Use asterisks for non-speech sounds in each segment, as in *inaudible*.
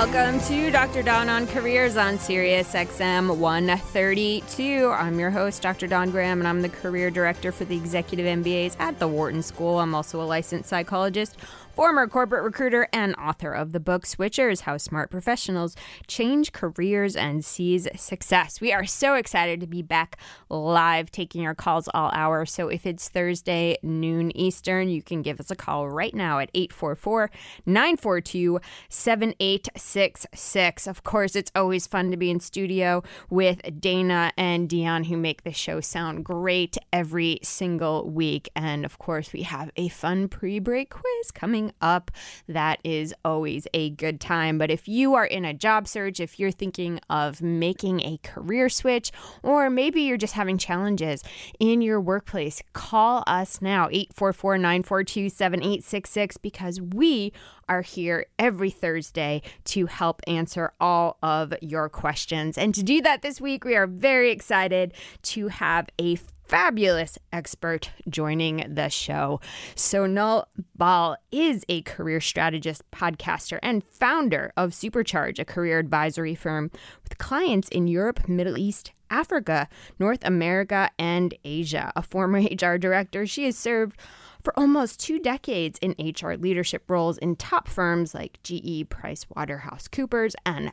Welcome to Dr. Don on Careers on Sirius XM 132. I'm your host, Dr. Don Graham, and I'm the career director for the executive MBAs at the Wharton School. I'm also a licensed psychologist former corporate recruiter and author of the book Switchers How Smart Professionals Change Careers and Seize Success. We are so excited to be back live taking your calls all hour. So if it's Thursday, noon Eastern, you can give us a call right now at 844 942 7866. Of course, it's always fun to be in studio with Dana and Dion, who make the show sound great every single week. And of course, we have a fun pre break quiz coming up. That is always a good time. But if you are in a job search, if you're thinking of making a career switch, or maybe you're just having challenges in your workplace, call us now 844 942 7866 because we are here every Thursday to help answer all of your questions. And to do that this week, we are very excited to have a fabulous expert joining the show. Sonal Bal is a career strategist, podcaster, and founder of Supercharge, a career advisory firm with clients in Europe, Middle East, Africa, North America, and Asia. A former *laughs* HR director, she has served for almost two decades in HR leadership roles in top firms like GE, Price Waterhouse Coopers, and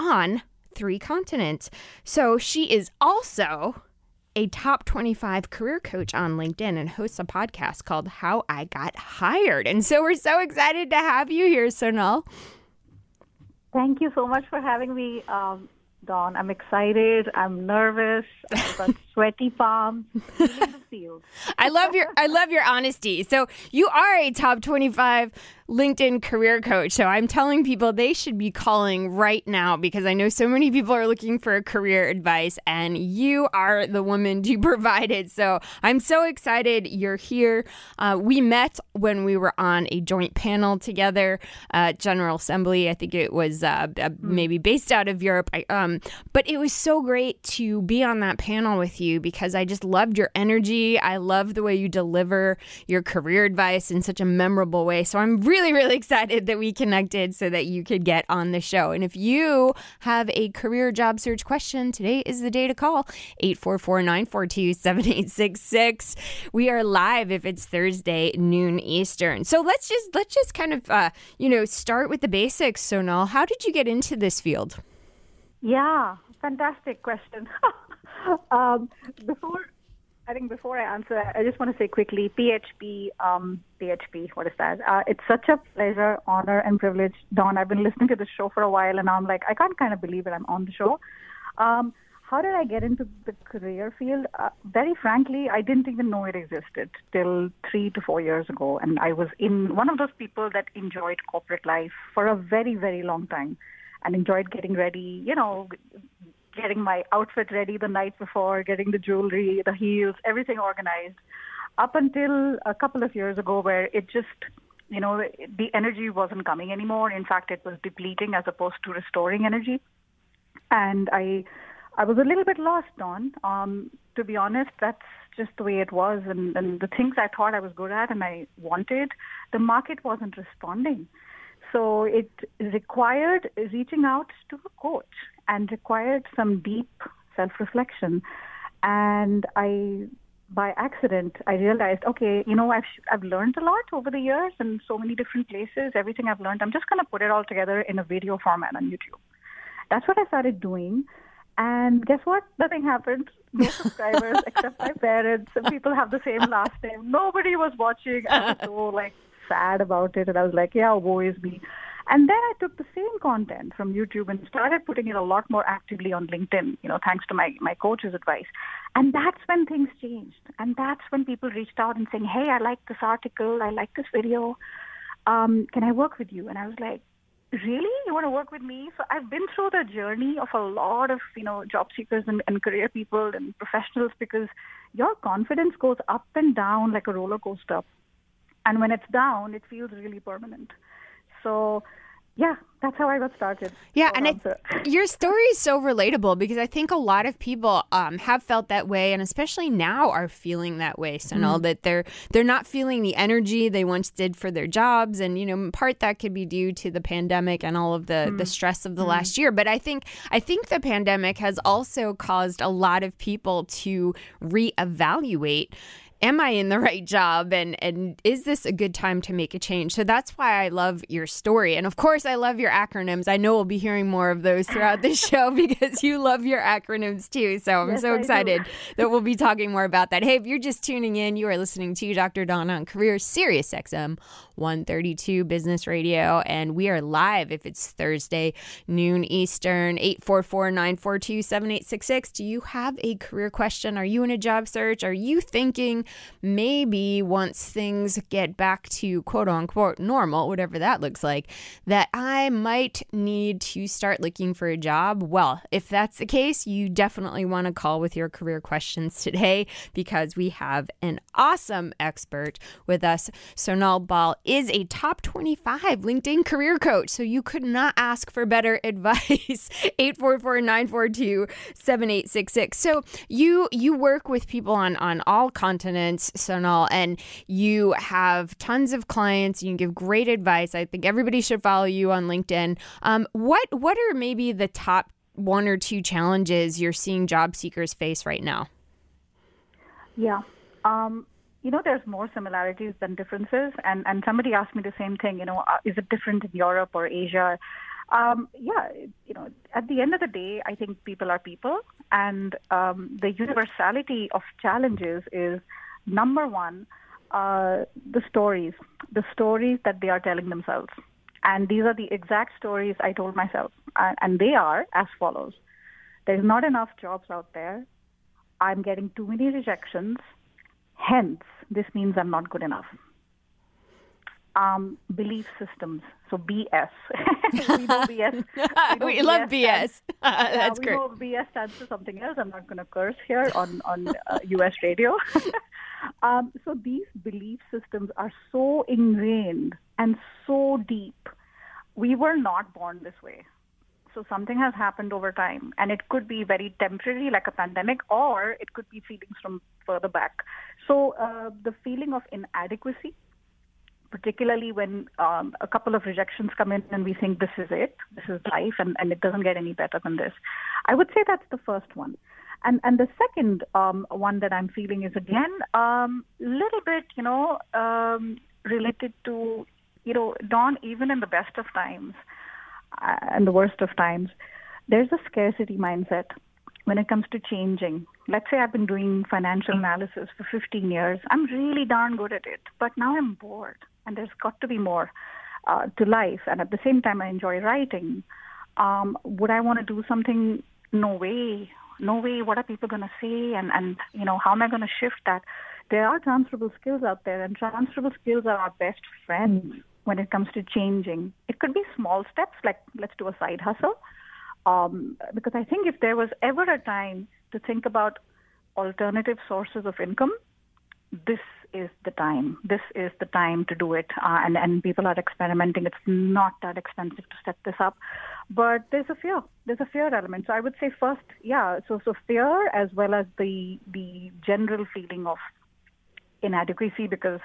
on three continents. So she is also a top 25 career coach on LinkedIn and hosts a podcast called How I Got Hired. And so we're so excited to have you here, Sonal. Thank you so much for having me, um, Don. I'm excited. I'm nervous. I've got *laughs* sweaty palms. *laughs* I love your I love your honesty. So you are a top 25 LinkedIn career coach. So I'm telling people they should be calling right now because I know so many people are looking for career advice and you are the woman to *laughs* provide it. So I'm so excited you're here. Uh, we met when we were on a joint panel together at General Assembly. I think it was uh, uh hmm. maybe based out of Europe. I, um, but it was so great to be on that panel with you because I just loved your energy. I love the way you deliver your career advice in such a memorable way. So I'm really really, really *laughs* excited that we connected so that you could get on the show. And if you have a career job search question, today is the day to call 844 942 7866. We are live if it's Thursday, noon Eastern. So let's just, let's just kind of, uh, you know, start with the basics, Sonal. How did you get into this field? Yeah, fantastic question. *laughs* *laughs* um, before I think before I answer, I just want to say quickly, PHP, um, PHP, what is that? Uh, it's such a pleasure, honor, and privilege. Don. I've been listening to the show for a while, and I'm like, I can't kind of believe it. I'm on the show. Um, how did I get into the career field? Uh, very frankly, I didn't even know it existed till three to four years ago. And I was in one of those people that enjoyed corporate life for a very, very long time and enjoyed getting ready, you know, getting my outfit ready the night before, getting the jewelry, the heels, everything organized. Up until a couple of years ago, where it just, you know, the energy wasn't coming anymore. In fact, it was depleting as opposed to restoring energy. And I, I was a little bit lost on. Um, to be honest, that's just the way it was. And, and the things I thought I was good at and I wanted, the market wasn't responding. So it required reaching out to a coach and required some deep self-reflection. And I, by accident, I realized, okay, you know, I've I've learned a lot over the years in so many different places. Everything I've learned, I'm just going to put it all together in a video format on YouTube. That's what I started doing. And guess what? Nothing happened. No *laughs* subscribers except my parents. People have the same last name. Nobody was watching. I was so like sad about it, and I was like, yeah, woe is me. And then I took the same content from YouTube and started putting it a lot more actively on LinkedIn, you know, thanks to my, my coach's advice. And that's when things changed. And that's when people reached out and saying, hey, I like this article. I like this video. Um, can I work with you? And I was like, really you want to work with me so i've been through the journey of a lot of you know job seekers and, and career people and professionals because your confidence goes up and down like a roller coaster and when it's down it feels really permanent so yeah, that's how I got started. Yeah, and it, your story is so relatable because I think a lot of people um, have felt that way, and especially now are feeling that way. So mm. that they're they're not feeling the energy they once did for their jobs, and you know, in part that could be due to the pandemic and all of the mm. the stress of the mm. last year. But I think I think the pandemic has also caused a lot of people to reevaluate am I in the right job and and is this a good time to make a change? So that's why I love your story. And of course I love your acronyms. I know we'll be hearing more of those throughout the *laughs* show *laughs* because you love your acronyms too. So I'm yes, so excited that we'll be talking more about that. Hey, if you're just tuning in, you are listening to Dr. Donna on Career Sirius XM 132 Business Radio and we are live if it's Thursday noon Eastern 844-942-7866. Do you have a career question? Are you in a job search? Are you thinking maybe once things get back to quote unquote normal, whatever that looks like, that I might need to start looking for a job. Well, if that's the case, you definitely want to call with your career questions today because we have an awesome expert with us. Sonal Bal is a top 25 LinkedIn career coach, so you could not ask for better *laughs* advice. 844-942-7866. So you you work with people on on all continents Sonal, and you have tons of clients. You can give great advice. I think everybody should follow you on LinkedIn. Um, what what are maybe the top one or two challenges you're seeing job seekers face right now? Yeah. Um, you know, there's more similarities than differences. And, and somebody asked me the same thing, you know, uh, is it different in Europe or Asia? Um, yeah, you know, at the end of the day, I think people are people. And um, the universality of challenges is Number one, uh, the stories, the stories that they are telling themselves. And these are the exact stories I told myself. And they are as follows There's not enough jobs out there. I'm getting too many rejections. Hence, this means I'm not good enough. Um, belief systems. So BS. *laughs* we know BS. *laughs* We, know we BS love BS. *laughs* That's we great. Know BS stands for something else. I'm not going to curse here on on uh, U.S. radio. Um, so these belief systems are so ingrained and so deep. We were not born this way. So something has happened over time, and it could be very temporary, like a pandemic, or it could be feelings from further back. So uh, the feeling of inadequacy, particularly when um, a couple of rejections come in and we think this is it, this is life, and, and it doesn't get any better than this. I would say that's the first one. And and the second um, one that I'm feeling is again a um, little bit, you know, um, related to, you know, Don. Even in the best of times uh, and the worst of times, there's a scarcity mindset when it comes to changing. Let's say I've been doing financial analysis for 15 years. I'm really darn good at it, but now I'm bored, and there's got to be more uh, to life. And at the same time, I enjoy writing. Um, would I want to do something? No way no way, what are people going to say? And, and, you know, how am I going to shift that? There are transferable skills out there, and transferable skills are our best friends when it comes to changing. It could be small steps, like let's do a side hustle. Um, because I think if there was ever a time to think about alternative sources of income, this is the time. This is the time to do it. Uh, and, and people are experimenting. It's not that expensive to set this up. But there's a fear. There's a fear element. So I would say first, yeah, so, so fear as well as the, the general feeling of inadequacy because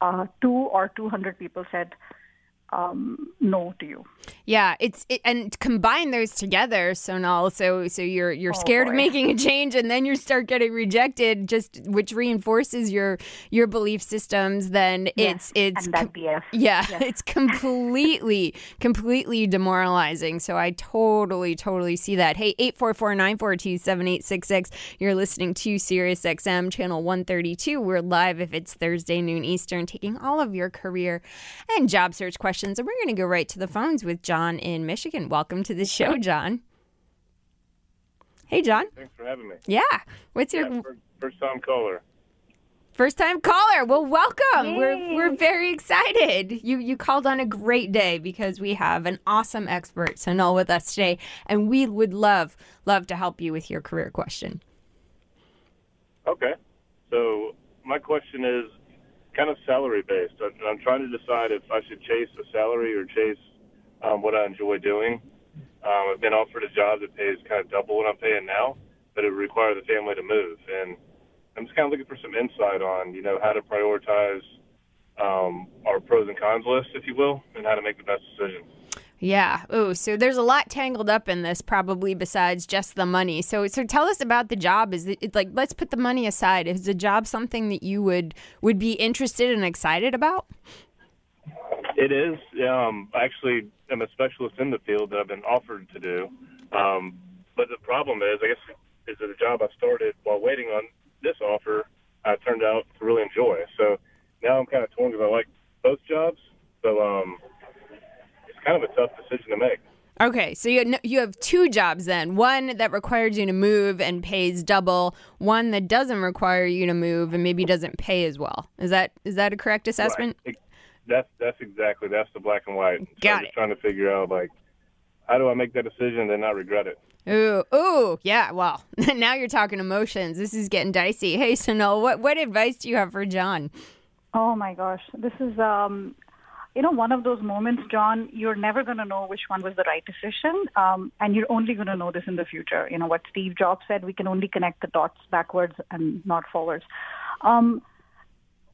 uh, two or 200 people said, um, no to you. Yeah, it's it, and combine those together, Sonal. So so you're you're oh, scared boy. of making a change, and then you start getting rejected, just which reinforces your your belief systems. Then yes, it's it's com- yeah, yes. *laughs* it's completely completely demoralizing. So I totally totally see that. Hey, eight four four nine four two seven eight six six. You're listening to Sirius XM channel one thirty two. We're live if it's Thursday noon Eastern, taking all of your career and job search questions questions, and we're going to go right to the phones with John in Michigan. Welcome to the show, John. Hey, John. Thanks for having me. Yeah. What's your yeah, first time caller? First time caller. Well, welcome. We're we're very excited. You you called on a great day because we have an awesome expert, Sonal, with us today, and we would love love to help you with your career question. Okay. So my question is kind of salary based. I'm, I'm trying to decide if I should chase a salary or chase um, what I enjoy doing. Um, I've been offered a job that pays kind of double what I'm paying now, but it would require the family to move. And I'm just kind of looking for some insight on, you know, how to prioritize um, our pros and cons list, if you will, and how to make the best decision. Yeah. Oh, so there's a lot tangled up in this, probably besides just the money. So, so tell us about the job. Is it like let's put the money aside? Is the job something that you would would be interested and excited about? It is. Um, I actually am a specialist in the field that I've been offered to do. Um, but the problem is, I guess, is that a job I started while waiting on this offer, I turned out to really enjoy. So now I'm kind of torn because I like both jobs. So um, it's kind of a tough decision to make. Okay, so you you have two jobs then. One that requires you to move and pays double. One that doesn't require you to move and maybe doesn't pay as well. Is that is that a correct assessment? Right. That's that's exactly that's the black and white. So Got I'm it. just trying to figure out like how do I make that decision and not regret it. Ooh, ooh, yeah. Well, *laughs* now you're talking emotions. This is getting dicey. Hey, Sonal, what what advice do you have for John? Oh my gosh, this is um, you know one of those moments, John. You're never going to know which one was the right decision, um, and you're only going to know this in the future. You know what Steve Jobs said: we can only connect the dots backwards and not forwards. Um,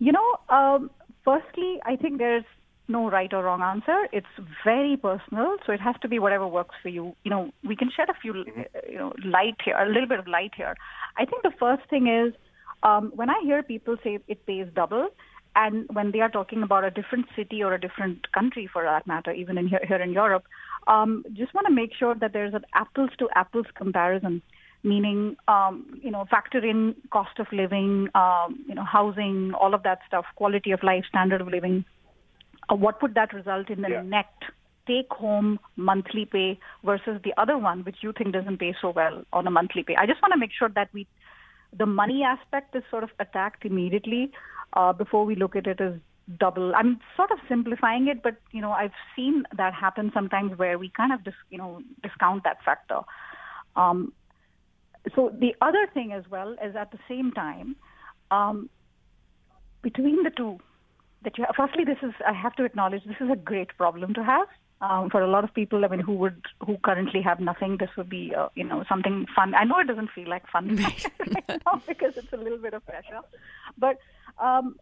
you know, um, firstly, I think there's no right or wrong answer. It's very personal, so it has to be whatever works for you. You know, we can shed a few, uh, you know, light here, a little bit of light here. I think the first thing is um, when I hear people say it pays double, and when they are talking about a different city or a different country, for that matter, even in here, here in Europe, um, just want to make sure that there's an apples to apples comparison meaning um, you know factor in cost of living, um, you know housing, all of that stuff, quality of life, standard of living. Uh, what would that result in the Yeah. net take home monthly pay versus the other one, which you think doesn't pay so well on a monthly pay? I just want to make sure that we the money aspect is sort of attacked immediately uh, before we look at it as double. I'm sort of simplifying it, but you know I've seen that happen sometimes where we kind of dis, you know discount that factor. Um, so the other thing as well is at the same time, um, between the two, that you have, firstly, this is I have to acknowledge this is a great problem to have. Um, for a lot of people, I mean, who would who currently have nothing, this would be uh, you know something fun. I know it doesn't feel like fun *laughs* right now because it's a little bit of pressure, but um,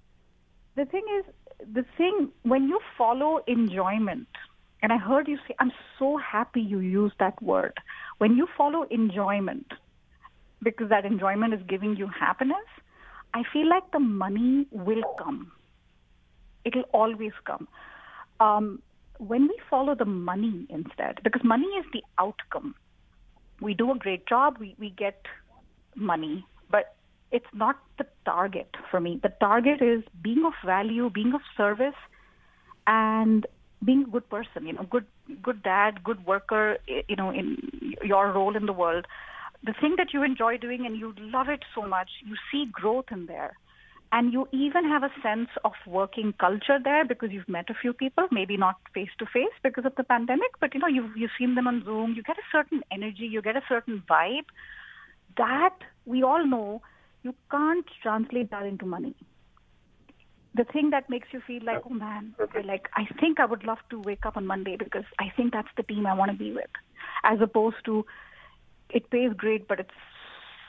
the thing is, the thing when you follow enjoyment, and I heard you say, I'm so happy you used that word. When you follow enjoyment, because that enjoyment is giving you happiness, I feel like the money will come. It'll always come. Um, when we follow the money instead, because money is the outcome, we do a great job, we, we get money, but it's not the target for me. The target is being of value, being of service, and being a good person. You know, good good dad, good worker. You know, in your role in the world, the thing that you enjoy doing and you love it so much, you see growth in there. And you even have a sense of working culture there because you've met a few people, maybe not face to face because of the pandemic, but you know, you've, you've seen them on Zoom. You get a certain energy, you get a certain vibe. That we all know you can't translate that into money. The thing that makes you feel like, oh man, like I think I would love to wake up on Monday because I think that's the team I want to be with, as opposed to it pays great, but it's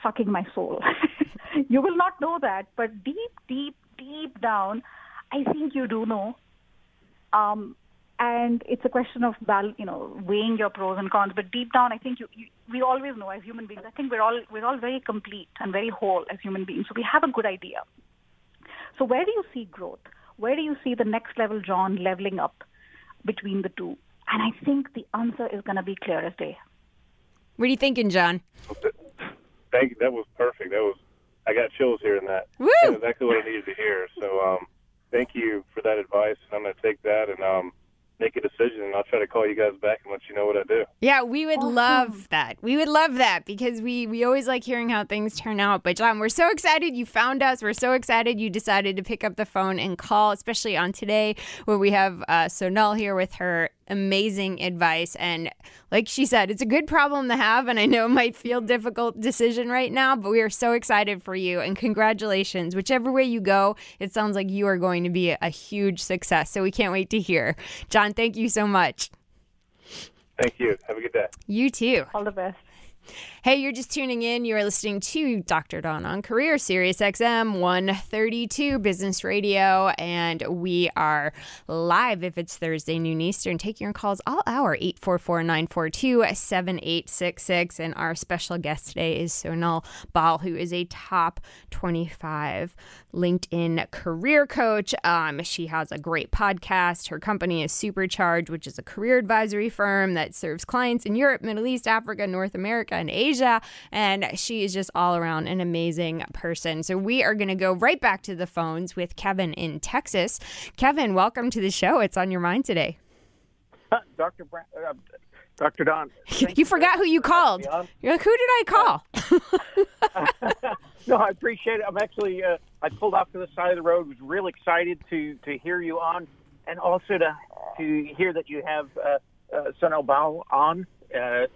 sucking my soul. *laughs* you will not know that, but deep, deep, deep down, I think you do know. Um, and it's a question of you know weighing your pros and cons. But deep down, I think you, you we always know as human beings. I think we're all we're all very complete and very whole as human beings. So we have a good idea. So where do you see growth? Where do you see the next level, John, leveling up between the two? And I think the answer is going to be clear as day. What are you thinking, John? Thank you. That was perfect. That was I got chills hearing that. Woo! That's exactly what I needed to hear. So um, thank you for that advice. I'm going to take that and um, make a decision, and I'll try to call you guys back and let you know what I do. Yeah, we would love that. We would love that because we we always like hearing how things turn out. But John, we're so excited you found us. We're so excited you decided to pick up the phone and call, especially on today where we have uh, Sonal here with her amazing advice. And like she said, it's a good problem to have. And I know it might feel difficult decision right now, but we are so excited for you and congratulations. Whichever way you go, it sounds like you are going to be a, a huge success. So we can't wait to hear. John, thank you so much. Thank you. Have a good day. You too. All the best. Hey, you're just tuning in. You are listening to Dr. Don on Career Sirius XM 132 Business Radio, and we are live if it's Thursday noon Eastern. Take your calls all hour 844-942-7866. And our special guest today is Sonal Bal, who is a top 25 LinkedIn career coach. Um, she has a great podcast. Her company is Supercharge, which is a career advisory firm that serves clients in Europe, Middle East, Africa, North America, and Asia. And she is just all around an amazing person. So we are going to go right back to the phones with Kevin in Texas. Kevin, welcome to the show. It's on your mind today. Dr. Bra- uh, Dr. Don. *laughs* You forgot who you called. You're like, who did I call? *laughs* no, I appreciate it. I'm actually, uh, I pulled off to the side of the road, was real excited to, to hear you on, and also to, to hear that you have uh, uh, on. Uh,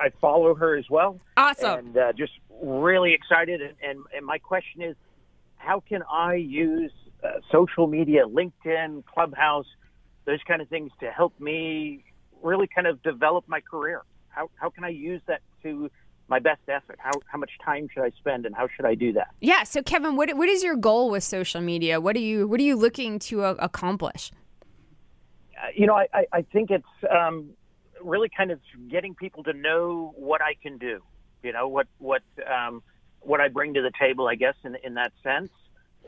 I follow her as well. Awesome. And uh, just really excited. And, and, and my question is, how can I use uh, social media, LinkedIn, Clubhouse, those kind of things to help me really kind of develop my career? How, how can I use that to my best effort? How, how much time should I spend and how should I do that? Yeah. So Kevin, what, what is your goal with social media? What are you, what are you looking to uh, accomplish? Uh, you know, I, I, I think it's um, really kind of getting people to know what I can do. You know, what, what, um, what I bring to the table, I guess, in, in that sense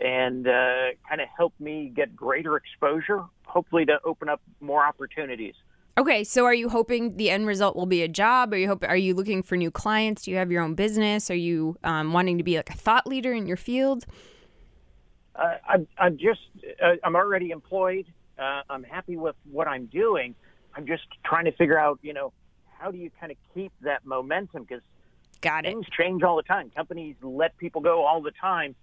and uh, kind of help me get greater exposure, hopefully to open up more opportunities. Okay, so are you hoping the end result will be a job? Are you hope, Are you looking for new clients? Do you have your own business? Are you um, wanting to be like a thought leader in your field? Uh, I'm, I'm just uh, I'm already employed. Uh, I'm happy with what I'm doing. I'm just trying to figure out, you know, how do you kind of keep that momentum because Got it. things change all the time. Companies let people go all the time.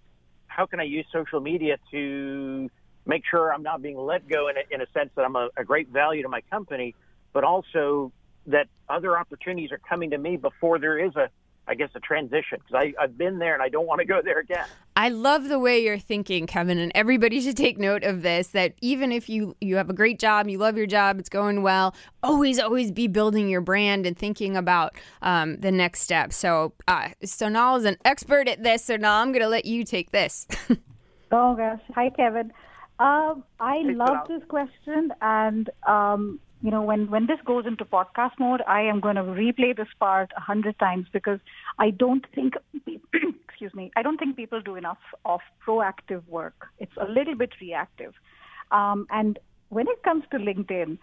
How can I use social media to make sure I'm not being let go in a, in a sense that I'm a, a great value to my company, but also that other opportunities are coming to me before there is a, I guess, a transition because I've been there and I don't want to go there again. I love the way you're thinking, Kevin, and everybody should take note of this. That even if you you have a great job, you love your job, it's going well, always always be building your brand and thinking about um, the next step. So, uh, Sonal is an expert at this. So now I'm going to let you take this. *laughs* Oh gosh. Hi, Kevin. Um, I Hey, love Sonal. this question, and um, you know, when when this goes into podcast mode, I am going to replay this part a hundred times because I don't think, *clears throat* excuse me, I don't think people do enough of proactive work. It's a little bit reactive, um, and when it comes to LinkedIn.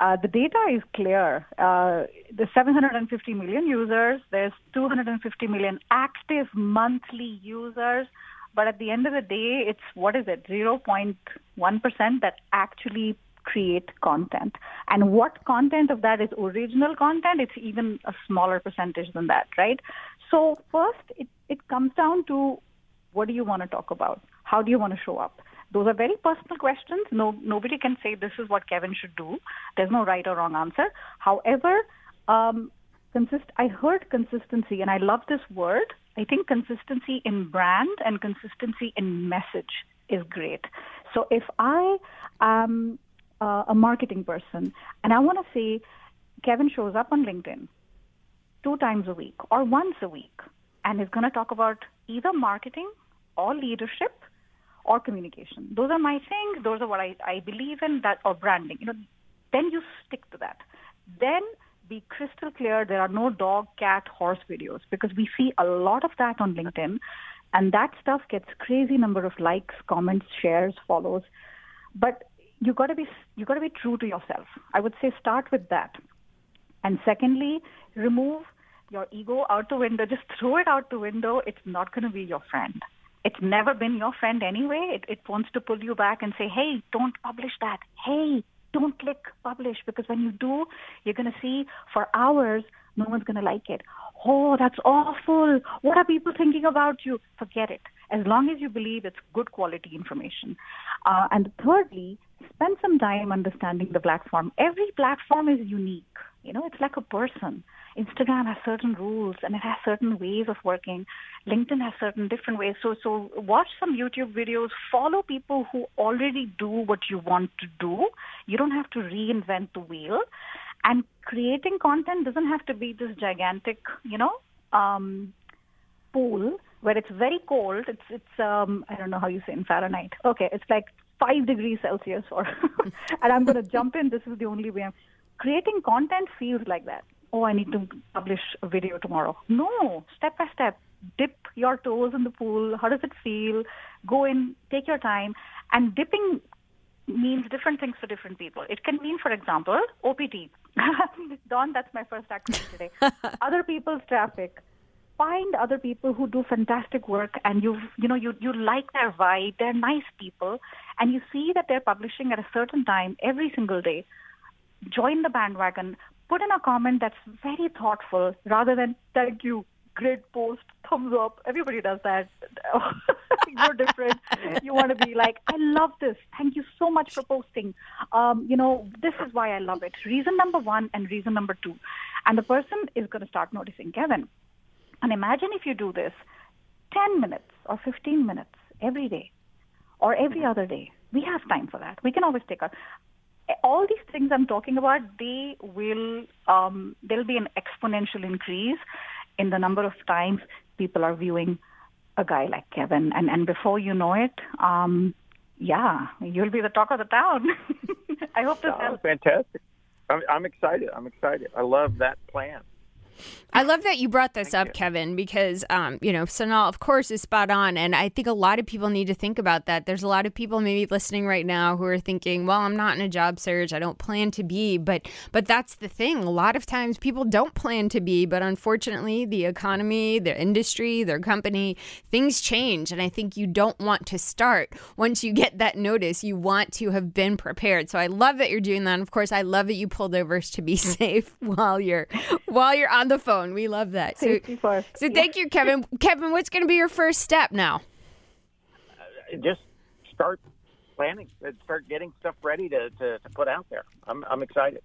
Uh, the data is clear. Uh, the 750 million users, there's 250 million active monthly users, but at the end of the day, it's what is it, 0.1% that actually create content. And what content of that is original content? It's even a smaller percentage than that, right? So first, it, it comes down to what do you want to talk about? How do you want to show up? Those are very personal questions. No, nobody can say this is what Kevin should do. There's no right or wrong answer. However, um, consist. I heard consistency, and I love this word. I think consistency in brand and consistency in message is great. So if I am uh, a marketing person and I want to say Kevin shows up on LinkedIn two times a week or once a week and is going to talk about either marketing or leadership or communication. Those are my things. Those are what I, I believe in that or branding. You know, then you stick to that. Then be crystal clear there are no dog, cat, horse videos because we see a lot of that on LinkedIn and that stuff gets crazy number of likes, comments, shares, follows. But you got to be you got to be true to yourself. I would say start with that. And secondly, remove your ego out the window. Just throw it out the window. It's not going to be your friend. It's never been your friend anyway. It, it wants to pull you back and say, hey, don't publish that. Hey, don't click publish because when you do, you're going to see for hours, no one's going to like it. Oh, that's awful. What are people thinking about you? Forget it. As long as you believe it's good quality information. Uh, and thirdly, spend some time understanding the platform. Every platform is unique. You know, it's like a person. Instagram has certain rules and it has certain ways of working. LinkedIn has certain different ways. So, so watch some YouTube videos. Follow people who already do what you want to do. You don't have to reinvent the wheel. And creating content doesn't have to be this gigantic, you know, um, pool where it's very cold. It's it's um, I don't know how you say in Fahrenheit. Okay, it's like five degrees Celsius, or *laughs* and I'm going *laughs* to jump in. This is the only way. I'm creating content feels like that. Oh, I need to publish a video tomorrow. No, step by step. Dip your toes in the pool. How does it feel? Go in, take your time, and dipping means different things for different people. It can mean, for example, OPT. *laughs* Don, that's my first acronym today. other people's traffic. Find other people who do fantastic work, and you you know you you like their vibe. They're nice people, and you see that they're publishing at a certain time every single day. Join the bandwagon. Put in a comment that's very thoughtful, rather than thank you, great post, thumbs up. Everybody does that. *laughs* You're different. *laughs* You want to be like, I love this. Thank you so much for posting. Um, you know, this is why I love it. Reason number one and reason number two. And the person is going to start noticing, Kevin. And imagine if you do this 10 minutes or 15 minutes every day or every other day. We have time for that. We can always take our all these things I'm talking about, they will um, there'll be an exponential increase in the number of times people are viewing a guy like Kevin, and and before you know it, um, yeah, you'll be the talk of the town. *laughs* I hope this Oh, helps. fantastic. I'm, I'm excited. I'm excited. I love that plan. I love that you brought this up, Kevin, because um, you know, Sonal, of course, is spot on, and I think a lot of people need to think about that. There's a lot of people maybe listening right now who are thinking, "Well, I'm not in a job search. I don't plan to be." But but that's the thing. A lot of times, people don't plan to be, but unfortunately, the economy, their industry, their company, things change, and I think you don't want to start once you get that notice. You want to have been prepared. So I love that you're doing that. And of course, I love that you pulled over to be *laughs* safe while you're while you're on the phone. We love that. So, Safety first. so thank you, Kevin. Kevin, what's going to be your first step now? Uh, just start planning and start getting stuff ready to, to, to put out there. I'm, I'm excited.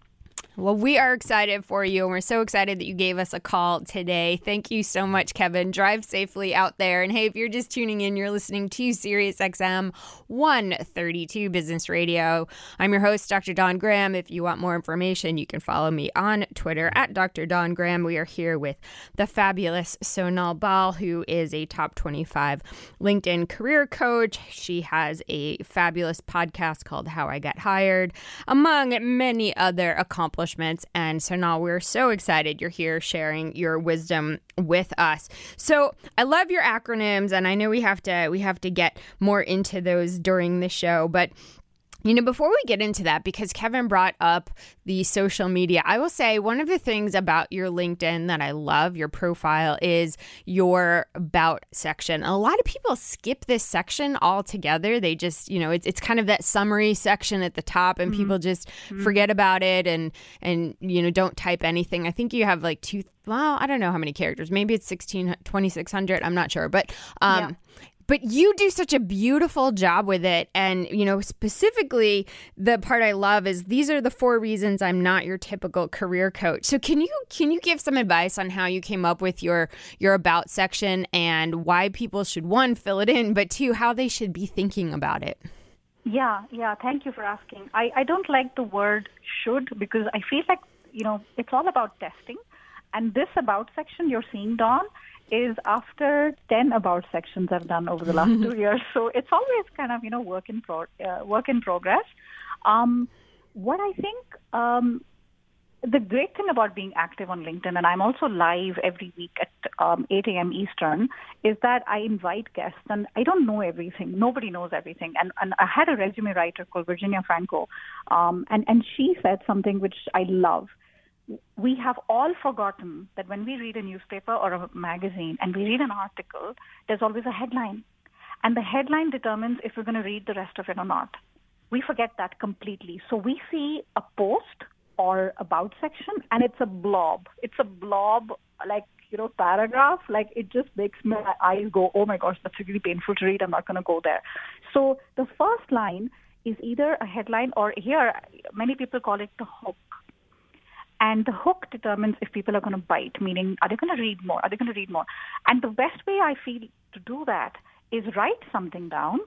Well, we are excited for you, and we're so excited that you gave us a call today. Thank you so much, Kevin. Drive safely out there. And hey, if you're just tuning in, you're listening to Sirius XM 132 Business Radio. I'm your host, Dr. Don Graham. If you want more information, you can follow me on Twitter at Dr. Don Graham. We are here with the fabulous Sonal Bal, who is a top 25 LinkedIn career coach. She has a fabulous podcast called How I Got Hired, among many other accomplishments. And so now we're so excited you're here sharing your wisdom with us. So I love your acronyms, and I know we have to we have to get more into those during the show, but you know, before we get into that, because Kevin brought up the social media, I will say one of the things about your LinkedIn that I love, your profile, is your about section. A lot of people skip this section altogether. They just, you know, it's, it's kind of that summary section at the top, and people just forget about it and and you know don't type anything. I think you have like two. Well, I don't know how many characters. Maybe it's 16, 2600. I'm not sure, but um, but you do such a beautiful job with it and you know specifically the part i love is these are the four reasons i'm not your typical career coach so can you can you give some advice on how you came up with your your about section and why people should one fill it in but two how they should be thinking about it Yeah, yeah. Thank you for asking. I, I don't like the word should because I feel like, you know, it's all about testing. And this about section you're seeing, Don, is after 10 about sections I've done over the last *laughs* two years. So it's always kind of, you know, work in, pro- uh, work in progress. Um, what I think um, the great thing about being active on LinkedIn, and I'm also live every week at um, 8 a.m. Eastern, is that I invite guests, and I don't know everything. Nobody knows everything. And, and I had a resume writer called Virginia Franco, um, and, and she said something which I love. We have all forgotten that when we read a newspaper or a magazine and we read an article, there's always a headline. And the headline determines if we're going to read the rest of it or not. we forget that completely. So we see a post or about section and it's a blob. It's a blob like, you know, paragraph. Like it just makes my eyes go, oh my gosh, that's really painful to read. I'm not going to go there. So the first line is either a headline or here, many people call it the hook. And the hook determines if people are going to bite, meaning are they going to read more? Are they going to read more? And the best way I feel to do that is write something down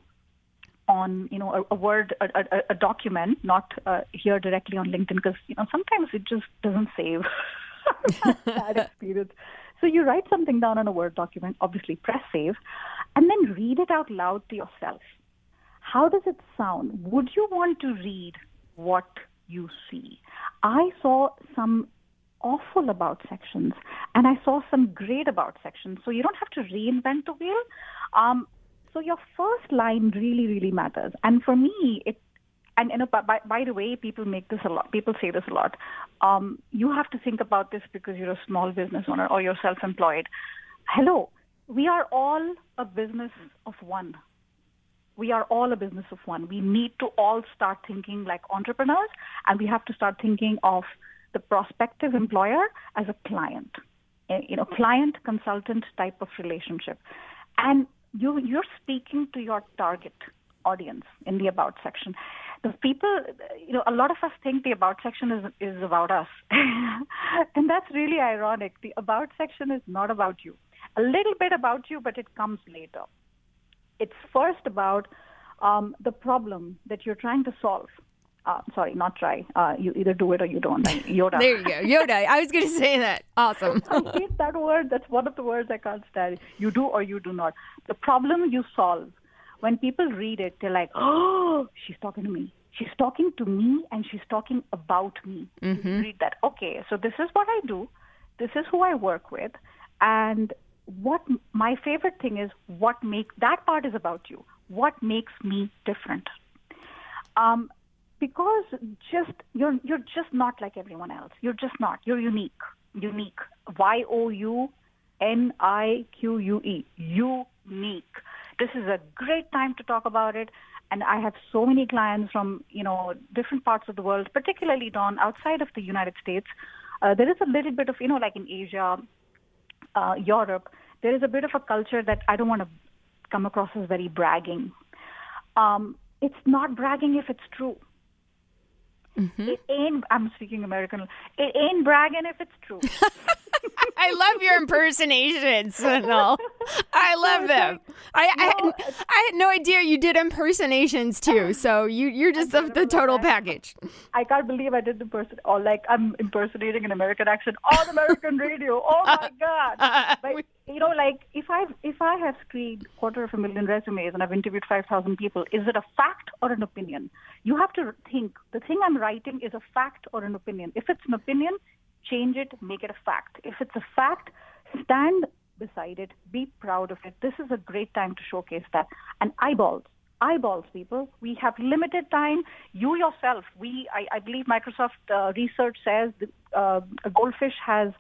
on you know a, a word a, a, a, document not uh, here directly on linkedin because you know sometimes it just doesn't save *laughs* that experience so you write something down on a word document obviously press save and then read it out loud to yourself how does it sound would you want to read what you see i saw some awful about sections and i saw some great about sections so you don't have to reinvent the wheel um, so your first line really, really matters. And for me, it and you know, by, by the way, people make this a lot. People say this a lot. Um, you have to think about this because you're a small business owner or you're self-employed. Hello, we are all a business of one. We are all a business of one. We need to all start thinking like entrepreneurs, and we have to start thinking of the prospective employer as a client, you know, client consultant type of relationship. And you you're speaking to your target audience in the about section. The people, you know, a lot of us think the about section is is about us, *laughs* and that's really ironic. The about section is not about you. A little bit about you, but it comes later. It's first about um, the problem that you're trying to solve. Uh, sorry, not try. Uh, you either do it or you don't. *laughs* Yoda. there you go. Yoda. I was going to say that. Awesome. *laughs* I hate that word. That's one of the words I can't stand. You do or you do not. The problem you solve. When people read it, they're like, oh, she's talking to me. She's talking to me and she's talking about me. Mm-hmm. Read that. Okay, so this is what I do. This is who I work with. And what my favorite thing is what make that part is about you. What makes me different? Um, because just you're you're just not like everyone else. You're just not. You're unique. Unique. Y O U N I Q U E. Unique. This is a great time to talk about it. And I have so many clients from you know different parts of the world, particularly Don outside of the United States. Uh, there is a little bit of you know like in Asia, uh, Europe. There is a bit of a culture that I don't want to come across as very bragging. Um, it's not bragging if it's true Mm-hmm. It ain't. I'm speaking American. It ain't bragging if it's true. *laughs* I love your impersonations, Sonal. I *laughs* love them. I, I, had, I had no idea you did impersonations too. *laughs* So you you're just the, the total package. I can't believe I did the person or like I'm impersonating an American accent on American radio. Oh my god! But, you know, like if I if I have screened quarter of a million resumes and I've interviewed five thousand people, is it a fact or an opinion? You have to think the thing I'm writing is a fact or an opinion. If it's an opinion, change it, make it a fact. If it's a fact, stand beside it, be proud of it. This is a great time to showcase that. And eyeballs, eyeballs, people. We have limited time. You yourself, we, I, I believe Microsoft uh, research says uh, a goldfish has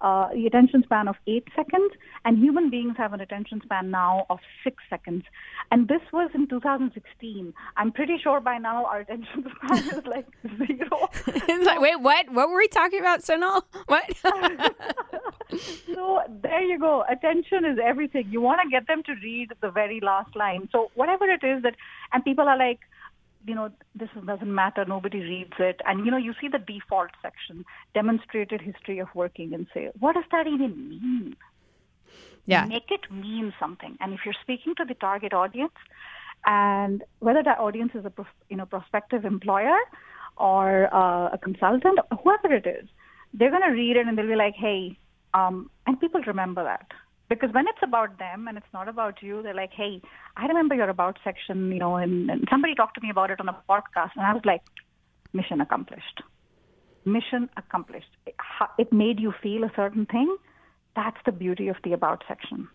uh, the attention span of eight seconds, and human beings have an attention span now of six seconds. And this was in 2016. I'm pretty sure by now our attention *laughs* span is like zero. *laughs* like, wait, what? What were we talking about, Sonal? *laughs* What? so there you go. Attention is everything. You want to get them to read the very last line. So whatever it is that, and people are like, you know, this doesn't matter, nobody reads it. And, you know, you see the default section, demonstrated history of working, and say, what does that even mean? Yeah. Make it mean something. And if you're speaking to the target audience, and whether that audience is a you know prospective employer or uh, a consultant, whoever it is, they're going to read it and they'll be like, hey, um, and people remember that. Because when it's about them and it's not about you, they're like, hey, I remember your about section, you know, and, and somebody talked to me about it on a podcast. And I was like, mission accomplished. Mission accomplished. It, it made you feel a certain thing. That's the beauty of the about section.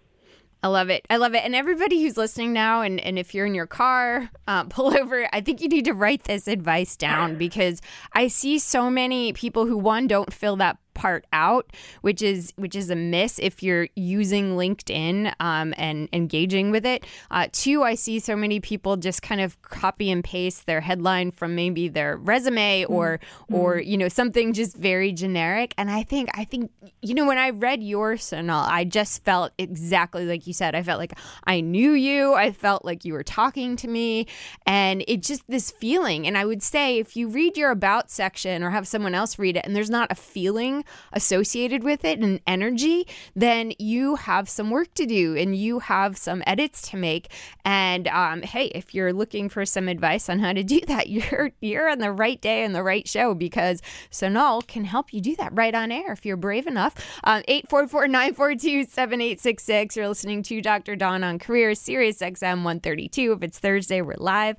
I love it. I love it. And everybody who's listening now, and, and if you're in your car, uh, *laughs* pull over. I think you need to write this advice down *laughs* because I see so many people who, one, don't fill that part out, which is which is a miss if you're using LinkedIn um, and engaging with it. Uh, two, I see so many people just kind of copy and paste their headline from maybe their resume or mm. or you know something just very generic. And I think I think you know when I read your Sonal, I just felt exactly like you said. I felt like I knew you. I felt like you were talking to me, and it just this feeling. And I would say if you read your about section or have someone else read it, and there's not a feeling associated with it and energy, then you have some work to do and you have some edits to make. And um, hey, if you're looking for some advice on how to do that, *laughs* you're you're on the right day and the right show because Sonal can help you do that right on air if you're brave enough. Um, 844-942-7866. You're listening to Dr. Don on Career, Sirius XM 132. If it's Thursday, we're live,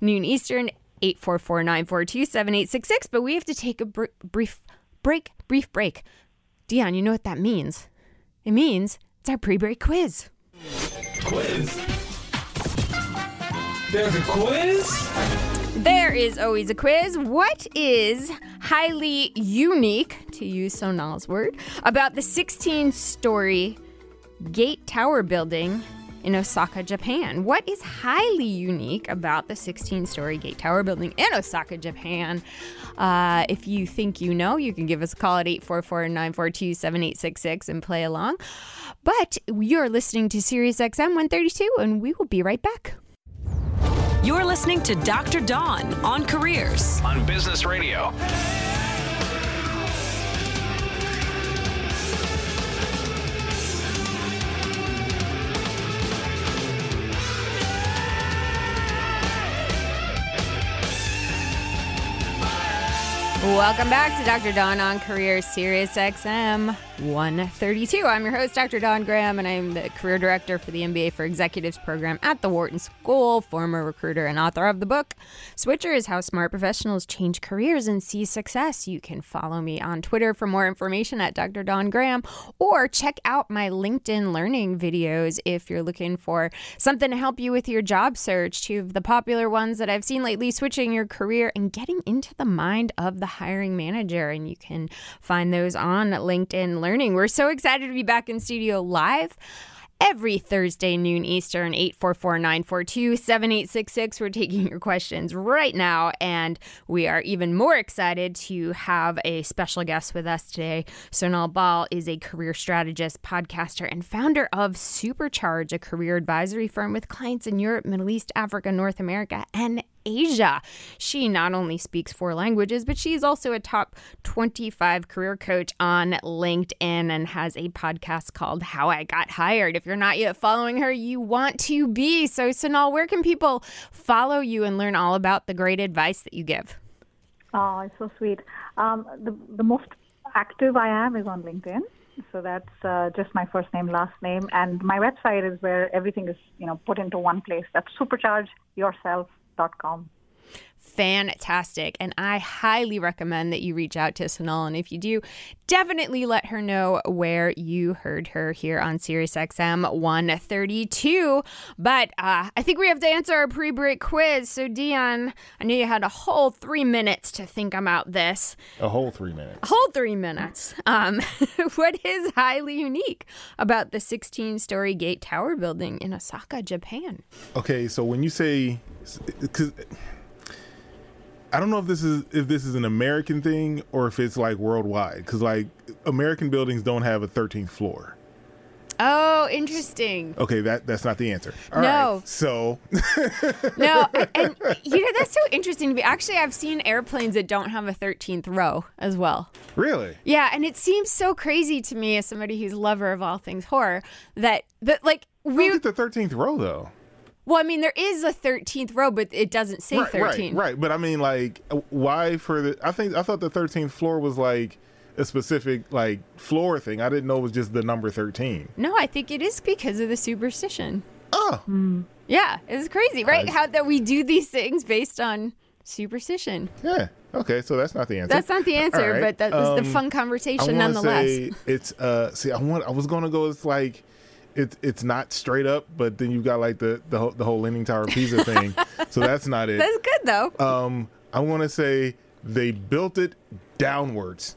noon Eastern, 844-942-7866. But we have to take a br- brief break, brief break. Dion, you know what that means? It means it's our pre-break quiz. Quiz. There's a quiz? There is always a quiz. What is highly unique, to use Sonal's word, about the 16 story Gate Tower building in Osaka, Japan. What is highly unique about the 16 story Gate Tower building in Osaka, Japan? Uh, if you think you know, you can give us a call at 844 942 7866 and play along. But you're listening to Sirius XM 132, and we will be right back. You're listening to Dr. Dawn on Careers on Business Radio. Welcome back to Dr. Dawn on Career Sirius XM 132. I'm your host, Dr. Don Graham, and I'm the career director for the MBA for Executives program at the Wharton School, former recruiter and author of the book Switchers How Smart Professionals Change Careers and Seize Success. You can follow me on Twitter for more information at Dr. Don Graham or check out my LinkedIn learning videos if you're looking for something to help you with your job search. Two of the popular ones that I've seen lately switching your career and getting into the mind of the hiring manager. And you can find those on LinkedIn Learning. We're so excited to be back in studio live every Thursday, noon Eastern, 844 942 7866. We're taking your questions right now, and we are even more excited to have a special guest with us today. Sonal Bahl is a career strategist, podcaster, and founder of Supercharge, a career advisory firm with clients in Europe, Middle East, Africa, North America, and Asia. She not only speaks four languages, but she's also a top 25 career coach on LinkedIn and has a podcast called How I Got Hired. If you're not yet following her, you want to be. So, Sonal, where can people follow you and learn all about the great advice that you give? Oh, it's so sweet. Um, the, the most active I am is on LinkedIn. So that's uh, just my first name, last name, and my website is where everything is, you know, put into one place. That's superchargeyourself com. Fantastic. And I highly recommend that you reach out to Sonal. And if you do, definitely let her know where you heard her here on Sirius XM 132. But uh, I think we have to answer our pre break quiz. So, Dion, I know you had a whole three minutes to think about this. A whole three minutes. A whole three minutes. Um, *laughs* what is highly unique about the 16 story Gate Tower building in Osaka, Japan? Okay, so when you say because I don't know if this is if this is an American thing or if it's like worldwide because like American buildings don't have a 13th floor. Oh, interesting. Okay, that that's not the answer. All no. Right, so *laughs* No, and you know that's so interesting to me. Actually, I've seen airplanes that don't have a 13th row as well. Really? Yeah, and it seems so crazy to me as somebody who's lover of all things horror that that like we get the 13th row though. Well, I mean, there is a 13th row, but it doesn't say right, 13. Right, right. But I mean, like, why for the? I think I thought the 13th floor was like a specific like floor thing. I didn't know it was just the number 13. No, I think it is because of the superstition. Oh, mm. yeah, it's crazy, right? I, How that we do these things based on superstition. Yeah. Okay, so that's not the answer. That's not the answer, right. but that was um, the fun conversation nonetheless. Say it's uh see I want I was gonna go it's like it's it's not straight up, but then you've got like the the whole, the whole Leaning Tower of Pisa thing. *laughs* so that's not it. That's good though. Um, I want to say they built it downwards.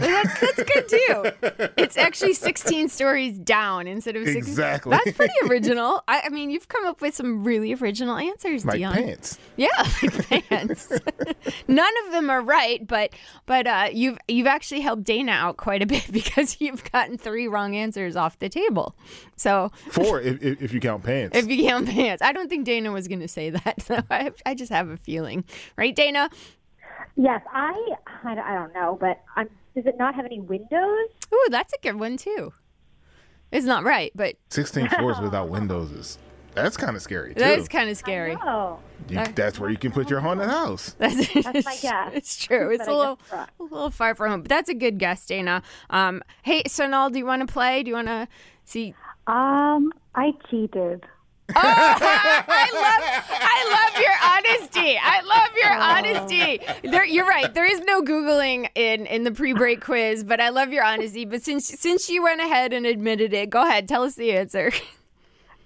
That's that's good too. It's actually 16 stories down instead of 16. Exactly. That's pretty original. I, I mean, you've come up with some really original answers, Like Dion. pants. Yeah, *laughs* like pants. *laughs* None of them are right, but but uh, you've you've actually helped Dana out quite a bit *laughs* because you've gotten three wrong answers off the table. So Four, if, if, if you count pants. if you count pants, I don't think Dana was going to say that. So I, I just have a feeling, right, Dana? Yes, I, I, I don't know, but I'm, does it not have any windows? Ooh, that's a good one too. It's not right, but *laughs* 16 floors without windows is that's kind of scary too. that is kind of scary. Oh, You- that's where you can put your haunted house. *laughs* That's, That's my *laughs* guess. It's true. It's But a I little, a little far from home, but that's a good guess, Dana. Um, hey, Sonal, do you want to play? Do you want to see? Um, I cheated. Oh, *laughs* I love, I love your honesty. I love your oh. honesty. There, you're right. There is no googling in in the pre-break *laughs* quiz, but I love your honesty. But since since you went ahead and admitted it, go ahead, tell us the answer. *laughs*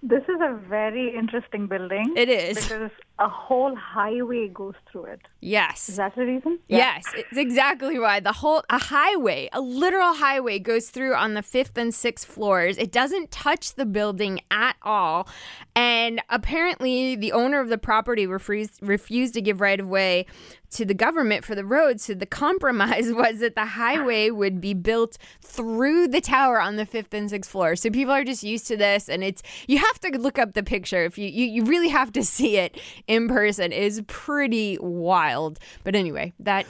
This is a very interesting building. It is. Because a whole highway goes through it. Yes. Is that the reason? Yes, it's exactly why. The whole a highway, a literal highway goes through on the 5th and 6th floors. It doesn't touch the building at all. And apparently the owner of the property refused refused to give right of way to the government for the road. So the compromise *laughs* was that the highway would be built through the tower on the 5th and 6th floor. So people are just used to this and it's you have to look up the picture if you you, you really have to see it in person. is pretty wild. But anyway, that,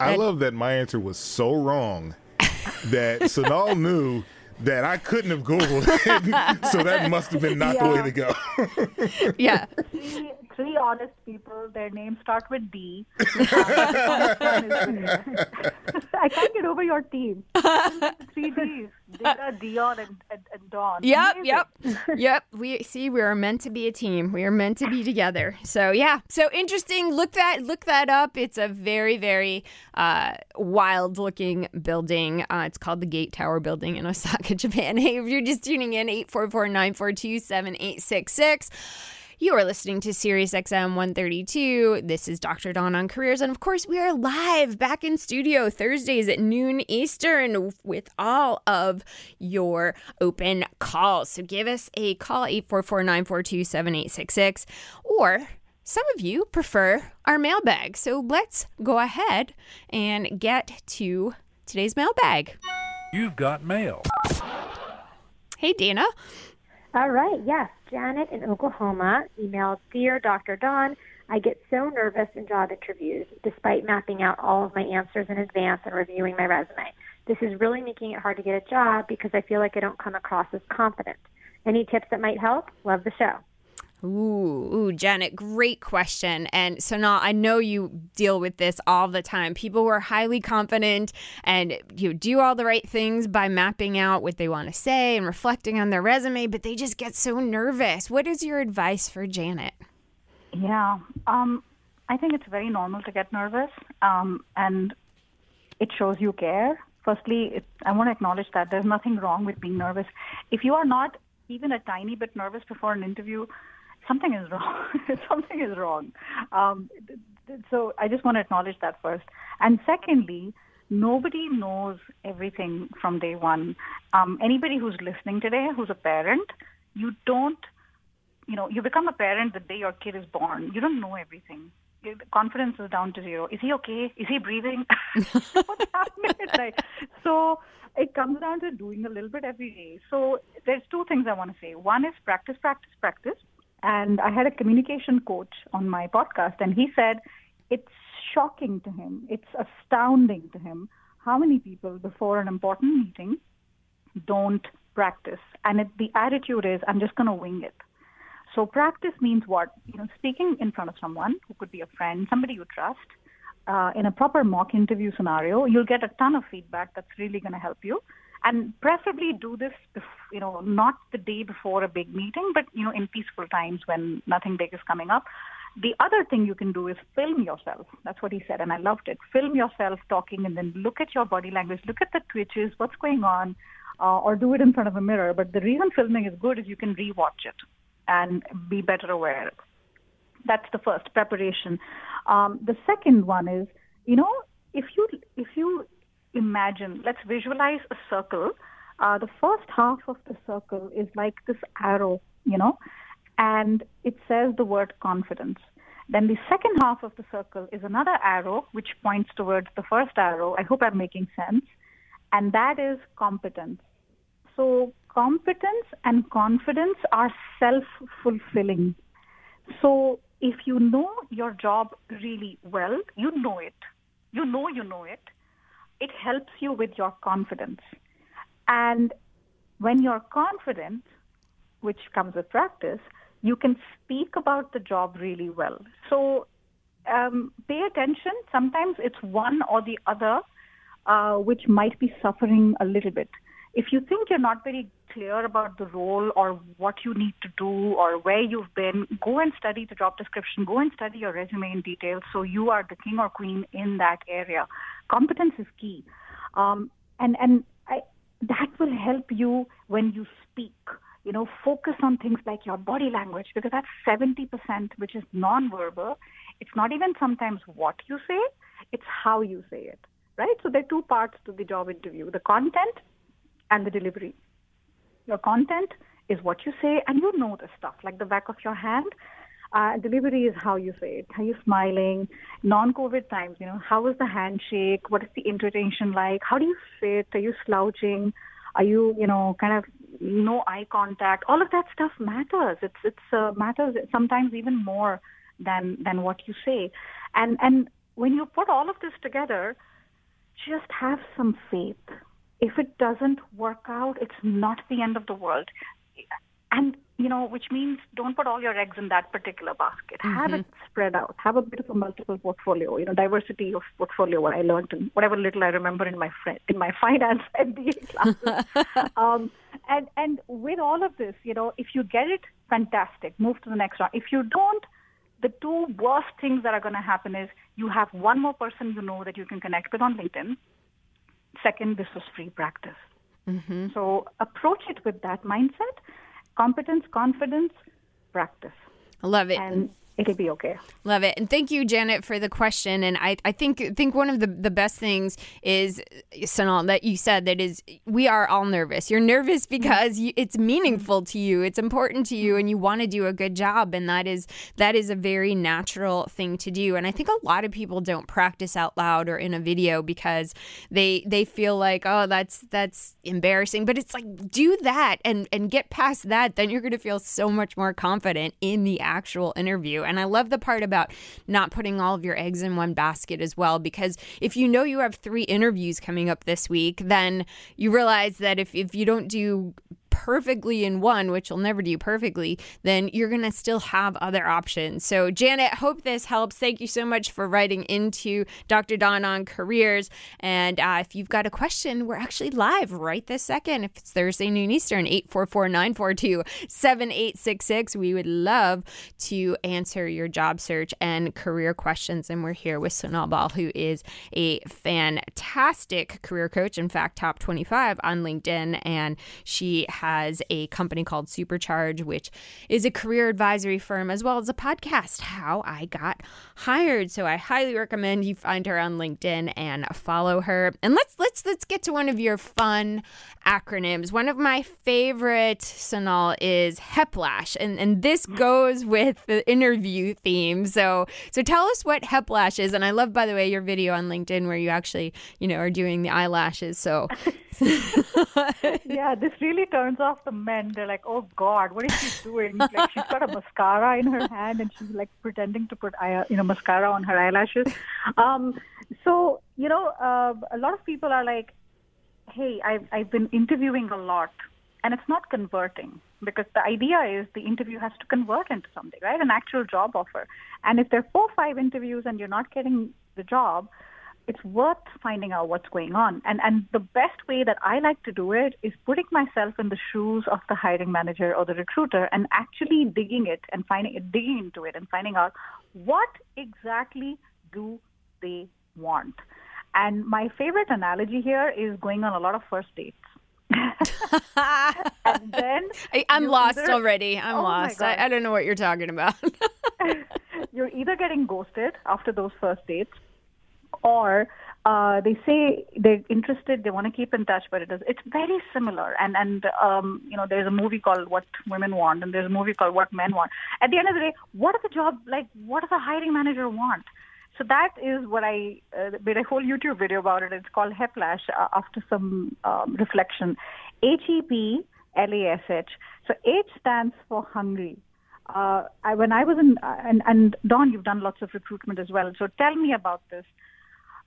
I love that my answer was so wrong that Sonal *laughs* knew that I couldn't have Googled it. so that must have been not the way to go. yeah. Three, *laughs* three honest people. Their names start with D. *laughs* I can't get over your team. Three Ds. Dana, Dion, and, and, and Dawn. Yep, Amazing. yep, *laughs* yep. We see we are meant to be a team. We are meant to be together. So yeah, so interesting. Look that look that up. It's a very very uh, wild looking building. Uh, it's called the Gate Tower Building in Osaka, *laughs* Japan. Hey, if you're just tuning in, 844-942-7866. You are listening to Sirius XM 132. This is Dr. Dawn on Careers. And of course, we are live back in studio Thursdays at noon Eastern with all of your open calls. So give us a call, 844 942 7866. Or some of you prefer our mailbag. So let's go ahead and get to today's mailbag. You've got mail. Hey, Dana. All right, yes. Janet in Oklahoma emailed Dear Dr. Dawn, I get so nervous in job interviews despite mapping out all of my answers in advance and reviewing my resume. This is really making it hard to get a job because I feel like I don't come across as confident. Any tips that might help? Love the show. Ooh, ooh, Janet, great question. And now I know you deal with this all the time. People who are highly confident and you do all the right things by mapping out what they want to say and reflecting on their resume, but they just get so nervous. What is your advice for Janet? Yeah. Um, I think it's very normal to get nervous, um, and it shows you care. Firstly, it, I want to acknowledge that there's nothing wrong with being nervous. If you are not even a tiny bit nervous before an interview, something is wrong. *laughs* something is wrong. Um, so I just want to acknowledge that first. And secondly, nobody knows everything from day one. Um, anybody who's listening today, who's a parent, you don't you know, you become a parent the day your kid is born. You don't know everything. Confidence is down to zero. Is he okay? Is he breathing? *laughs* What's *laughs* happening night? So it comes down to doing a little bit every day. So there's two things I want to say. One is practice, practice, practice. And I had a communication coach on my podcast, and he said it's shocking to him, it's astounding to him how many people before an important meeting don't practice. And it, the attitude is, I'm just going to wing it. So practice means what? You know, speaking in front of someone who could be a friend, somebody you trust, uh, in a proper mock interview scenario, you'll get a ton of feedback that's really going to help you. And preferably do this, you know, not the day before a big meeting, but you know, in peaceful times when nothing big is coming up. The other thing you can do is film yourself. That's what he said, and I loved it. Film yourself talking, and then look at your body language, look at the twitches, what's going on, uh, or do it in front of a mirror. But the reason filming is good is you can rewatch it and be better aware. That's the first preparation. Um, the second one is, you know, if you if you imagine, let's visualize a circle. Uh, the first half of the circle is like this arrow, you know, and it says the word confidence. Then the second half of the circle is another arrow which points towards the first arrow. I hope I'm making sense. And that is competence. So competence and confidence are self fulfilling. So if you know your job really well, you know it. You know you know it. It helps you with your confidence. And when you're confident, which comes with practice, you can speak about the job really well. So um, pay attention. Sometimes it's one or the other uh, which might be suffering a little bit. If you think you're not very clear about the role or what you need to do or where you've been, go and study the job description. Go and study your resume in detail so you are the king or queen in that area. Competence is key. Um, and and I, that will help you when you speak you know, focus on things like your body language because that's 70%, which is nonverbal. It's not even sometimes what you say, it's how you say it, right? So there are two parts to the job interview the content and the delivery. Your content is what you say, and you know the stuff like the back of your hand. Uh, delivery is how you say it. Are you smiling? Non-COVID times, you know, how is the handshake? What is the intonation like? How do you sit? Are you slouching? Are you, you know, kind of no eye contact? All of that stuff matters. It's it's uh, matters sometimes even more than than what you say. And and when you put all of this together, just have some faith. If it doesn't work out, it's not the end of the world. And you know, which means don't put all your eggs in that particular basket. Mm-hmm. Have it spread out. Have a bit of a multiple portfolio. You know, diversity of portfolio. What I learned, in whatever little I remember in my friend, in my *laughs* finance MBA classes. *laughs* um, and and with all of this, you know, if you get it, fantastic. Move to the next round. If you don't, the two worst things that are going to happen is you have one more person you know that you can connect with on LinkedIn. Second, this was free practice. Mm-hmm. So approach it with that mindset competence, confidence, practice. I love it. And it'll be okay. Love it. And thank you, Janet, for the question. And I, I think think one of the, the best things is, Sonal, that you said that is we are all nervous. You're nervous mm-hmm. because you, it's meaningful to you. It's important to you mm-hmm. and you want to do a good job. And that is that is a very natural thing to do. And I think a lot of people don't practice out loud or in a video because they they feel like, oh, that's that's embarrassing. But it's like do that and and get past that. Then you're gonna feel so much more confident in the actual interview. And I love the part about not putting all of your eggs in one basket as well, because if you know you have three interviews coming up this week, then you realize that if, if you don't do perfectly in one, which you'll never do perfectly, then you're going to still have other options. So, Janet, hope this helps. Thank you so much for writing into Dr. Don on careers. And uh, if you've got a question, we're actually live right this second. If it's Thursday noon Eastern, 844 942 7866. We would love to answer your job search and career questions. And we're here with Sonal Bahl, who is a fantastic career coach. In fact, top 25 on LinkedIn. And she has has a company called Supercharge, which is a career advisory firm, as well as a podcast, How I Got Hired. So I highly recommend you find her on LinkedIn and follow her. And let's let's let's get to one of your fun acronyms. One of my favorite, Sonal, is HEPLASH, and and this goes with the interview theme. So so tell us what HEPLASH is. And I love, by the way, your video on LinkedIn where you actually you know are doing the eyelashes. So *laughs* yeah, this really turns off the men. They're like, "Oh God, what is she doing?" Like she's got a mascara in her hand and she's like pretending to put eye, you know mascara on her eyelashes. Um, so you know, uh, a lot of people are like, "Hey, I've I've been interviewing a lot, and it's not converting." Because the idea is the interview has to convert into something, right? An actual job offer. And if there are four, or five interviews and you're not getting the job, it's worth finding out what's going on. And and the best way that I like to do it is putting myself in the shoes of the hiring manager or the recruiter and actually digging it and finding it, digging into it and finding out what exactly do they want. And my favorite analogy here is going on a lot of first dates. *laughs* and then I, am lost either, already. I'm oh lost. I, I don't know what you're talking about. *laughs* *laughs* you're either getting ghosted after those first dates or uh, they say they're interested, they want to keep in touch, but it is it's very similar. And and um, you know, there's a movie called What Women Want, and there's a movie called What Men Want. At the end of the day, what does the job like? What does a hiring manager want? So that is what I uh, made a whole YouTube video about it. It's called Heplash uh, after some um, reflection. H E P L A S H. So H stands for hungry. Uh, I, when I was in, uh, and, and Don, you've done lots of recruitment as well. So tell me about this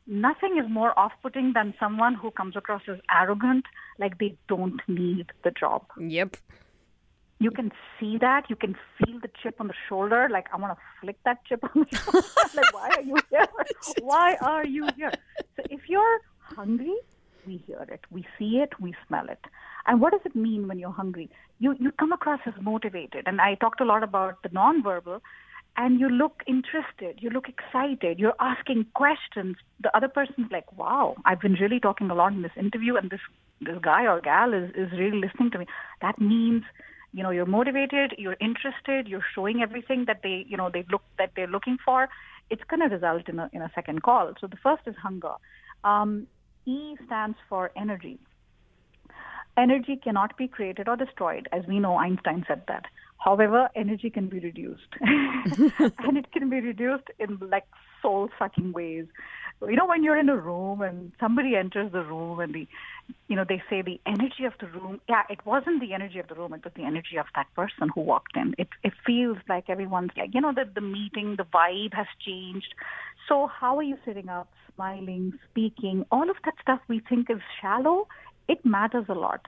nothing is more off-putting than someone who comes across as arrogant, like they don't need the job. Yep. You can see that. You can feel the chip on the shoulder. Like I want to flick that chip on the *laughs* shoulder. like why are you here? *laughs* Why are you here? So if you're hungry, we hear it, we see it, we smell it. And what does it mean when you're hungry? You you come across as motivated. And I talked a lot about the nonverbal and you look interested, you look excited, you're asking questions. The other person's like, wow, I've been really talking a lot in this interview, and this, this guy or gal is, is really listening to me. That means, you know, you're motivated, you're interested, you're showing everything that they, you know, they look that they're looking for. It's going to result in a, in a second call. So the first is hunger. Um, e stands for energy. Energy cannot be created or destroyed. As we know, Einstein said that. However, energy can be reduced. *laughs* *laughs* and it can be reduced in like soul sucking ways. You know, when you're in a room and somebody enters the room and the, you know, they say the energy of the room. Yeah, it wasn't the energy of the room. It was the energy of that person who walked in. It, it feels like everyone's like, you know, that the meeting, the vibe has changed. So how are you sitting up, smiling, speaking? All of that stuff we think is shallow. It matters a lot.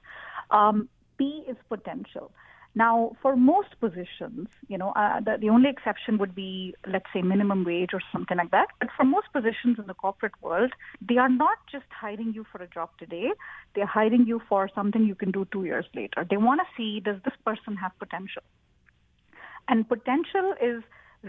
Um, P is potential. Now, for most positions, you know, uh, the, the only exception would be, let's say, minimum wage or something like that. But for most positions in the corporate world, they are not just hiring you for a job today. They're hiring you for something you can do two years later. They want to see, does this person have potential? And potential is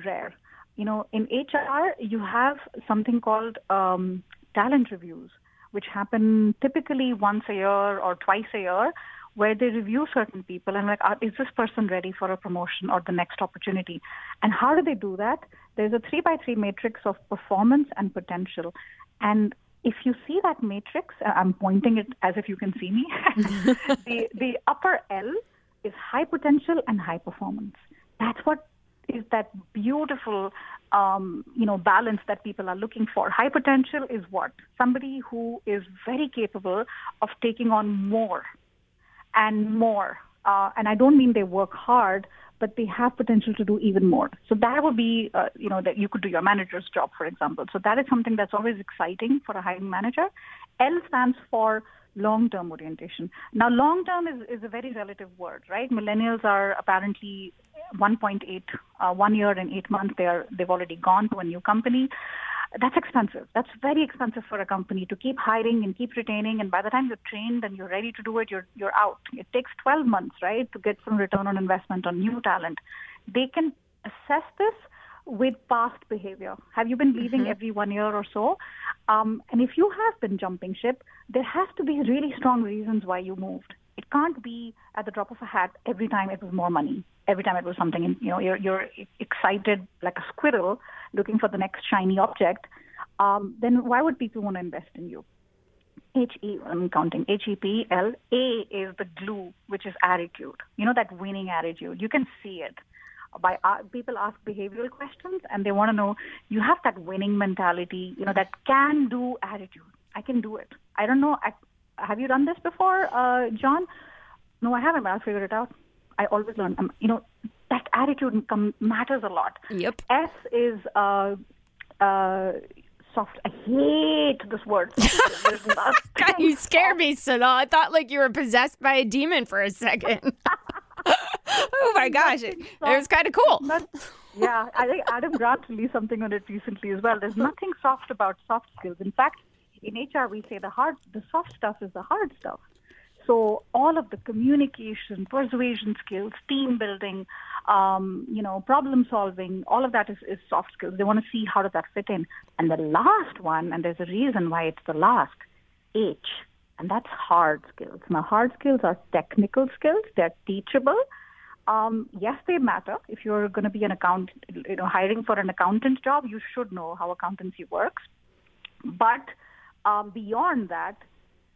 rare. You know, in HR, you have something called um, talent reviews, which happen typically once a year or twice a year where they review certain people and like, is this person ready for a promotion or the next opportunity? And how do they do that? There's a three by three matrix of performance and potential. And if you see that matrix, uh, I'm pointing it as if you can see me. *laughs* the the upper L is high potential and high performance. That's what is that beautiful um, you know balance that people are looking for. High potential is what somebody who is very capable of taking on more and more. Uh, and I don't mean they work hard, but they have potential to do even more. So that would be, uh, you know, that you could do your manager's job, for example. So that is something that's always exciting for a hiring manager. L stands for long-term orientation. Now, long-term is, is a very relative word, right? Millennials are apparently 1.8, uh, one year and eight months. They are they've already gone to a new company that's expensive. That's very expensive for a company to keep hiring and keep retaining. And by the time you're trained and you're ready to do it, you're you're out. It takes 12 months, right, to get some return on investment on new talent. They can assess this with past behavior. Have you been leaving mm-hmm. every one year or so? Um, and if you have been jumping ship, there has to be really strong reasons why you moved. It can't be at the drop of a hat every time it was more money. Every time it was something, you know, you're, you're excited like a squirrel looking for the next shiny object. Um, then why would people want to invest in you? H E, I'm counting H E P L. A is the glue, which is attitude. You know that winning attitude. You can see it by uh, people ask behavioral questions and they want to know you have that winning mentality. You know that can do attitude. I can do it. I don't know. I, have you done this before, uh, John? No, I haven't, but I'll figure it out. I always learn. Um, you know, that attitude com- matters a lot. Yep. S is uh, uh, soft. I hate this word. *laughs* *laughs* God, you scared me, Sonal. I thought like you were possessed by a demon for a second. *laughs* oh my gosh, it, it was kind of cool. Not, yeah, I think Adam Grant released something on it recently as well. There's nothing soft about soft skills. In fact, in HR, we say the hard, the soft stuff is the hard stuff. So all of the communication, persuasion skills, team building, um, you know, problem solving, all of that is, is soft skills. They want to see how does that fit in. And the last one, and there's a reason why it's the last, H, and that's hard skills. Now, hard skills are technical skills. They're teachable. Um, yes, they matter. If you're going to be an account, you know, hiring for an accountant job, you should know how accountancy works. But um, beyond that,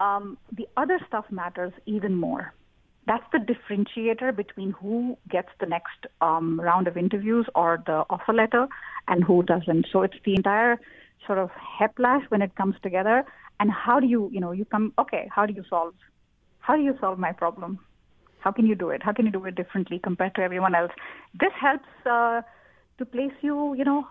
um, the other stuff matters even more. That's the differentiator between who gets the next um, round of interviews or the offer letter and who doesn't. So it's the entire sort of whiplash when it comes together. And how do you, you know, you come, okay, how do you solve? How do you solve my problem? How can you do it? How can you do it differently compared to everyone else? This helps uh, to place you, you know,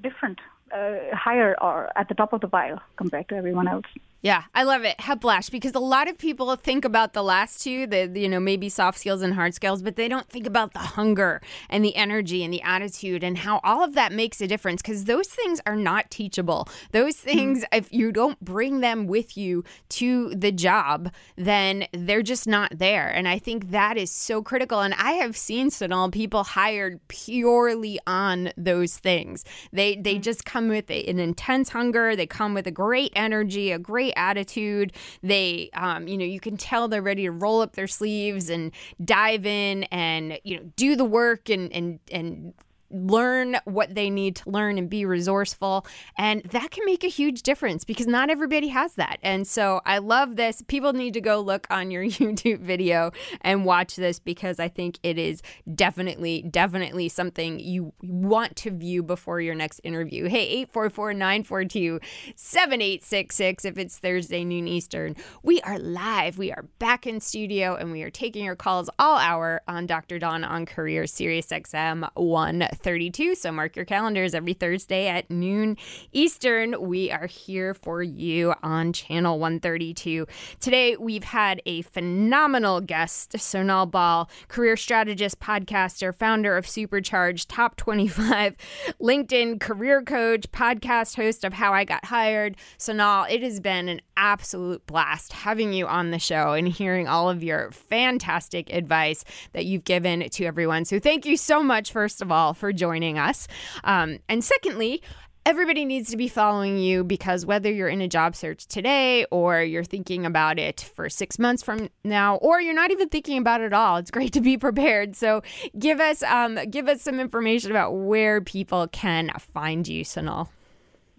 different, uh, higher or at the top of the pile compared to everyone else. Yeah, I love it. Whiplash, because a lot of people think about the last two, the you know maybe soft skills and hard skills, but they don't think about the hunger and the energy and the attitude and how all of that makes a difference. Because those things are not teachable. Those hmm. things, mm-hmm. if you don't bring them with you to the job, then they're just not there. And I think that is so critical. And I have seen Sonal people hired purely on those things. They they mm-hmm. just come with an intense hunger. They come with a great energy, a great attitude. They, um, you know, you can tell they're ready to roll up their sleeves and dive in and you know do the work and and and learn what they need to learn and be resourceful. And that can make a huge difference because not everybody has that. And so I love this. People need to go look on your *laughs* YouTube video and watch this because I think it is definitely, definitely something you want to view before your next interview. Hey, 844 942 7866 if it's Thursday noon Eastern. We are live. We are back in studio and we are taking your calls all hour on Dr. Dawn on Career Sirius XM 1 32. So mark your calendars every Thursday at noon Eastern. We are here for you on channel 132. Today, we've had a phenomenal guest, Sonal Bahl, career strategist, podcaster, founder of Supercharged, top 25 *laughs* LinkedIn career coach, podcast host of How I Got Hired. Sonal, it has been an absolute blast having you on the show and hearing all of your fantastic advice that you've given to everyone. So, thank you so much, first of all, for joining us. Um, and secondly, everybody needs to be following you because whether you're in a job search today or you're thinking about it for six months from now or you're not even thinking about it at all it's great to be *laughs* prepared so give us um, give us some information about where people can find you sonal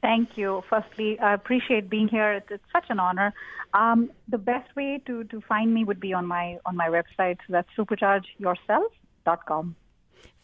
Thank you. Firstly, I appreciate being here. It's, it's such an honor. Um, the best way to, to find me would be on my on my website. So that's superchargeyourself.com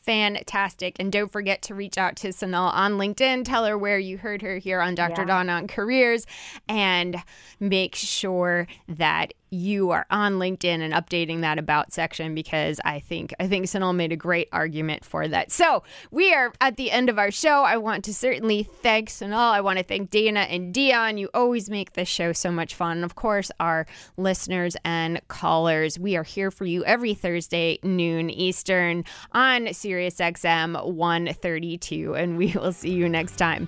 fantastic. And don't forget to reach out to Sonal on LinkedIn. Tell her where you heard her here on Dr. Yeah. Dawn on Careers and make sure that you are on LinkedIn and updating that about section because I think I think Sonal made a great argument for that. So we are at the end of our show. I want to certainly thank Sonal. I want to thank Dana and Dion. You always make this show so much fun. And of course, our listeners and callers. We are here for you every Thursday noon Eastern on Sirius XM 132, and we will see you next time.